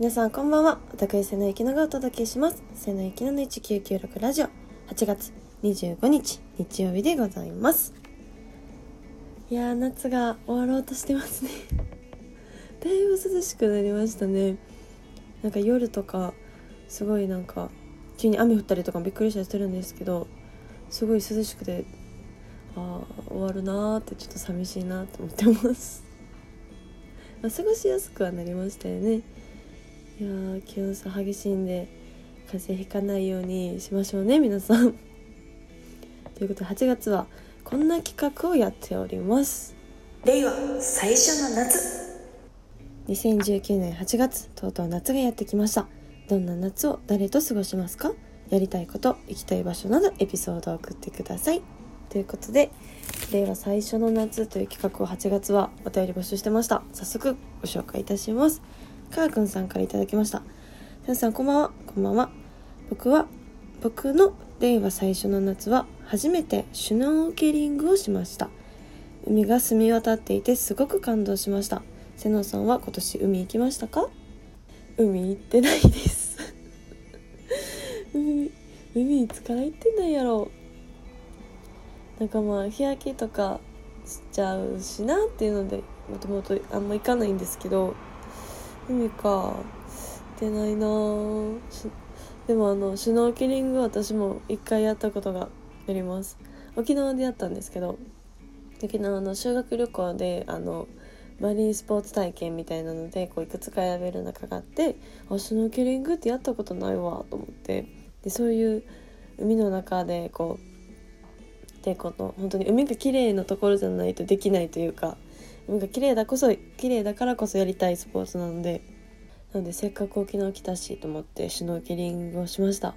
皆さんこんばんは。私瀬野ゆきのがお届けします。瀬野ゆきのの1996ラジオ。8月25日日曜日でございます。いやー夏が終わろうとしてますね。だいぶ涼しくなりましたね。なんか夜とかすごいなんか急に雨降ったりとかびっくりしたりしてるんですけどすごい涼しくてああ終わるなーってちょっと寂しいなと思ってます。まあ、過ごしやすくはなりましたよね。いやー気温差激しいんで風邪ひかないようにしましょうね皆さん。ということで8月はこんな企画をやっております。令和最初の夏。2019年8月とうとう夏がやってきました。どんな夏を誰と過ごしますか？やりたいこと行きたい場所などエピソードを送ってください。ということで令和最初の夏という企画を8月はお便り募集してました。早速ご紹介いたしますかーくんさんからいただきました。皆さんこんばんは。こんばんは。僕は僕の令和最初の夏は初めてシュノーケリングをしました。海が澄み渡っていてすごく感動しました。瀬野さんは今年海行きましたか？海行ってないです。海海いつから行ってないやろなんかまあ日焼けとかしちゃうしなっていうのでもともとあんま行かないんですけど。海か出ないな。でもあのシュノーケリング私も一回やったことがあります。沖縄でやったんですけど沖縄の修学旅行であのマリンスポーツ体験みたいなのでこういくつか選べる中があってあシュノーケリングってやったことないわと思って。でそういう海の中でこうでこの本当に海が綺麗なところじゃないとできないというか海が綺麗だこそ綺麗だからこそやりたいスポーツなので。なのでせっかく沖縄来たしと思ってシュノーケリングをしました。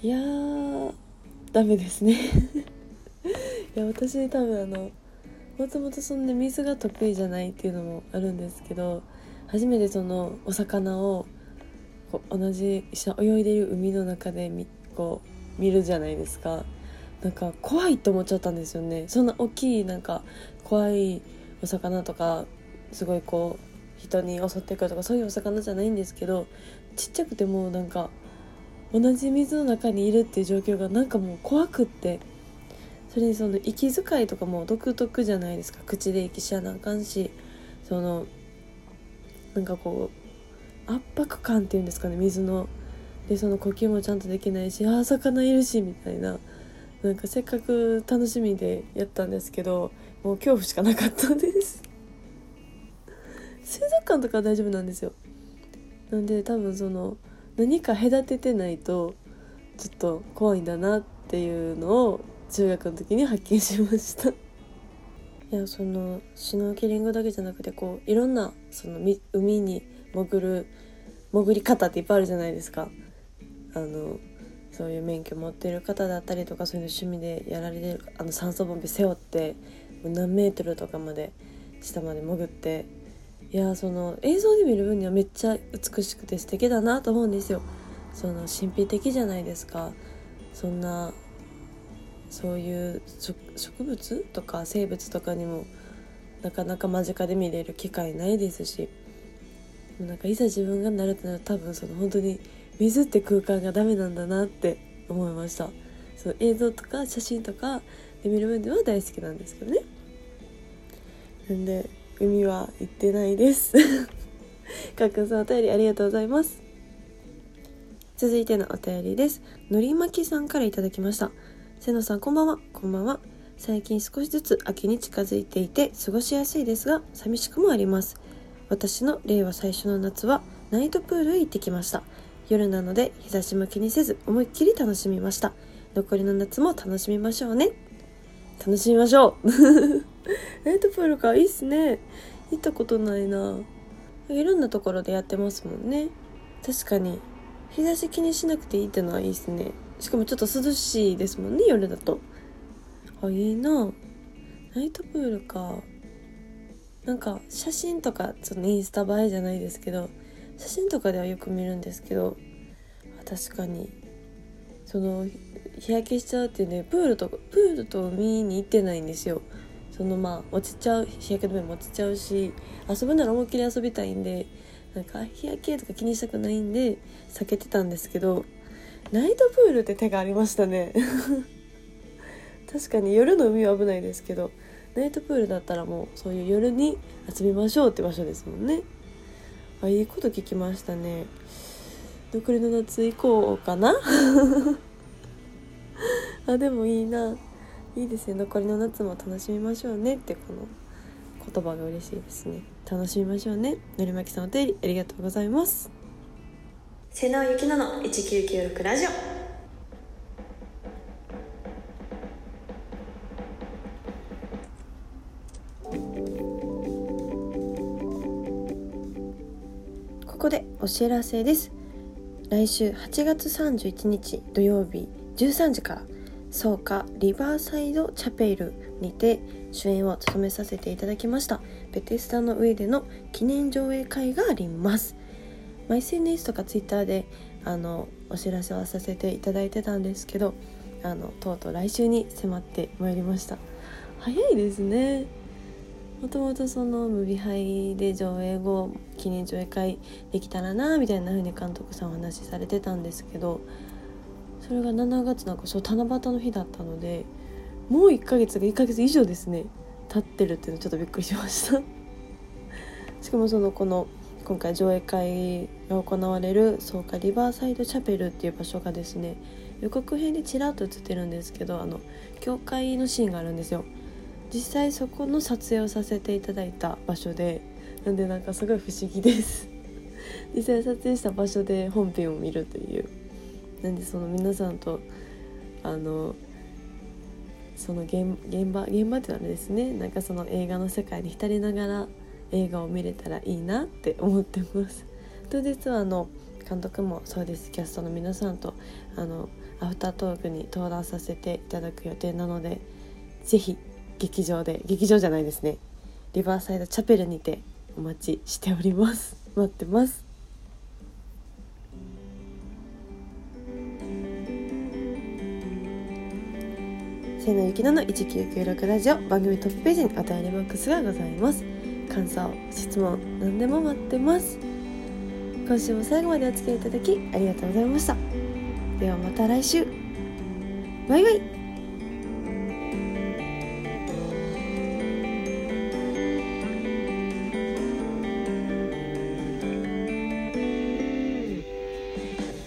いやーダメですね。いや私多分あのもともとそんな水が得意じゃないっていうのもあるんですけど初めてそのお魚をこう同じ泳いでる海の中でみこう見るじゃないですか。なんか怖いと思っちゃったんですよね。そんな大きいなんか怖いお魚とかすごいこう人に襲ってくるとかそういうお魚じゃないんですけどちっちゃくてもなんか同じ水の中にいるっていう状況がなんかもう怖くってそれにその息遣いとかも独特じゃないですか。口で息しやなあかんしそのなんかこう圧迫感っていうんですかね水の。でその呼吸もちゃんとできないしああ魚いるしみたいな。なんかせっかく楽しみでやったんですけどもう恐怖しかなかったんです。水族館とか大丈夫なんですよ。なんで多分その何か隔ててないとちょっと怖いんだなっていうのを中学の時に発見しました。いやそのシュノーケリングだけじゃなくてこういろんなその海に潜る潜り方っていっぱいあるじゃないですか。あのそういう免許持ってる方だったりとかそういうの趣味でやられてるあの酸素ボンベ背負って何メートルとかまで下まで潜っていやその映像で見る分にはめっちゃ美しくて素敵だなと思うんですよ。その神秘的じゃないですか。そんなそういう植物とか生物とかにもなかなか間近で見れる機会ないですしなんかいざ自分がなるとなると多分その本当に水って空間がダメなんだなって思いました。その映像とか写真とかで見る分では大好きなんですけどね。なんで海は行ってないです。かっくんさんお便りありがとうございます。続いてのお便りです。のりまきさんからいただきました。瀬野さんこんばんは。こんばんは。最近少しずつ秋に近づいていて過ごしやすいですが寂しくもあります。私の令和最初の夏はナイトプールへ行ってきました。夜なので日差しも気にせず思いっきり楽しみました。残りの夏も楽しみましょうね。楽しみましょう。ナイトプールか。いいっすね。行ったことないな。いろんなところでやってますもんね。確かに。日差し気にしなくていいってのはいいっすね。しかもちょっと涼しいですもんね夜だと。あいいな。ナイトプールか。なんか写真とかそのインスタ映えじゃないですけど写真とかではよく見るんですけど確かに。その日焼けしちゃうっていうねプールとプールと海に行ってないんですよ。そのまあ落ちちゃう日焼け止めも落ちちゃうし遊ぶなら思いっきり遊びたいんでなんか日焼けとか気にしたくないんで避けてたんですけどナイトプールって手がありましたね。確かに夜の海は危ないですけどナイトプールだったらもうそういう夜に遊びましょうって場所ですもんね。あいいこと聞きましたね。残りの夏行こうかな？あでもいいな。いいですね。残りの夏も楽しみましょうね。ってこの言葉が嬉しいですね。楽しみましょうね。のりまきさんお手入りありがとうございます。瀬野ゆきのの1996ラジオ。ここでお知らせです。来週8月31日土曜日13時から草加リバーサイドチャペルにて主演を務めさせていただきましたベテスタの上での記念上映会があります、ま、SNS とか Twitter であのお知らせはさせていただいてたんですけどあのとうとう来週に迫ってまいりました。早いですね。もともとそのムビハイで上映後記念上映会できたらなみたいな風に監督さんお話しされてたんですけどそれが7月なんかそう七夕の日だったのでもう1ヶ月が1ヶ月以上ですね経ってるっていうのちょっとびっくりしました。しかもそのこの今回上映会が行われる草加リバーサイドチャペルっていう場所がですね予告編でちらっと映ってるんですけどあの教会のシーンがあるんですよ。実際そこの撮影をさせていただいた場所でなんでなんかすごい不思議です。実際撮影した場所で本編を見るという。なんでその皆さんとあのその現現場現場ってあれですね。なんかその映画の世界に浸りながら映画を見れたらいいなって思ってます。当日はあの監督もそうです。キャストの皆さんとあのアフタートークに登壇させていただく予定なのでぜひ劇場で劇場じゃないですね。リバーサイドチャペルにてお待ちしております。待ってます。せのゆきのの1996ラジオ。番組トップページにお便りボックスがございます。感想質問何でも待ってます。今週も最後までお付き合いいただきありがとうございました。ではまた来週。バイバイ。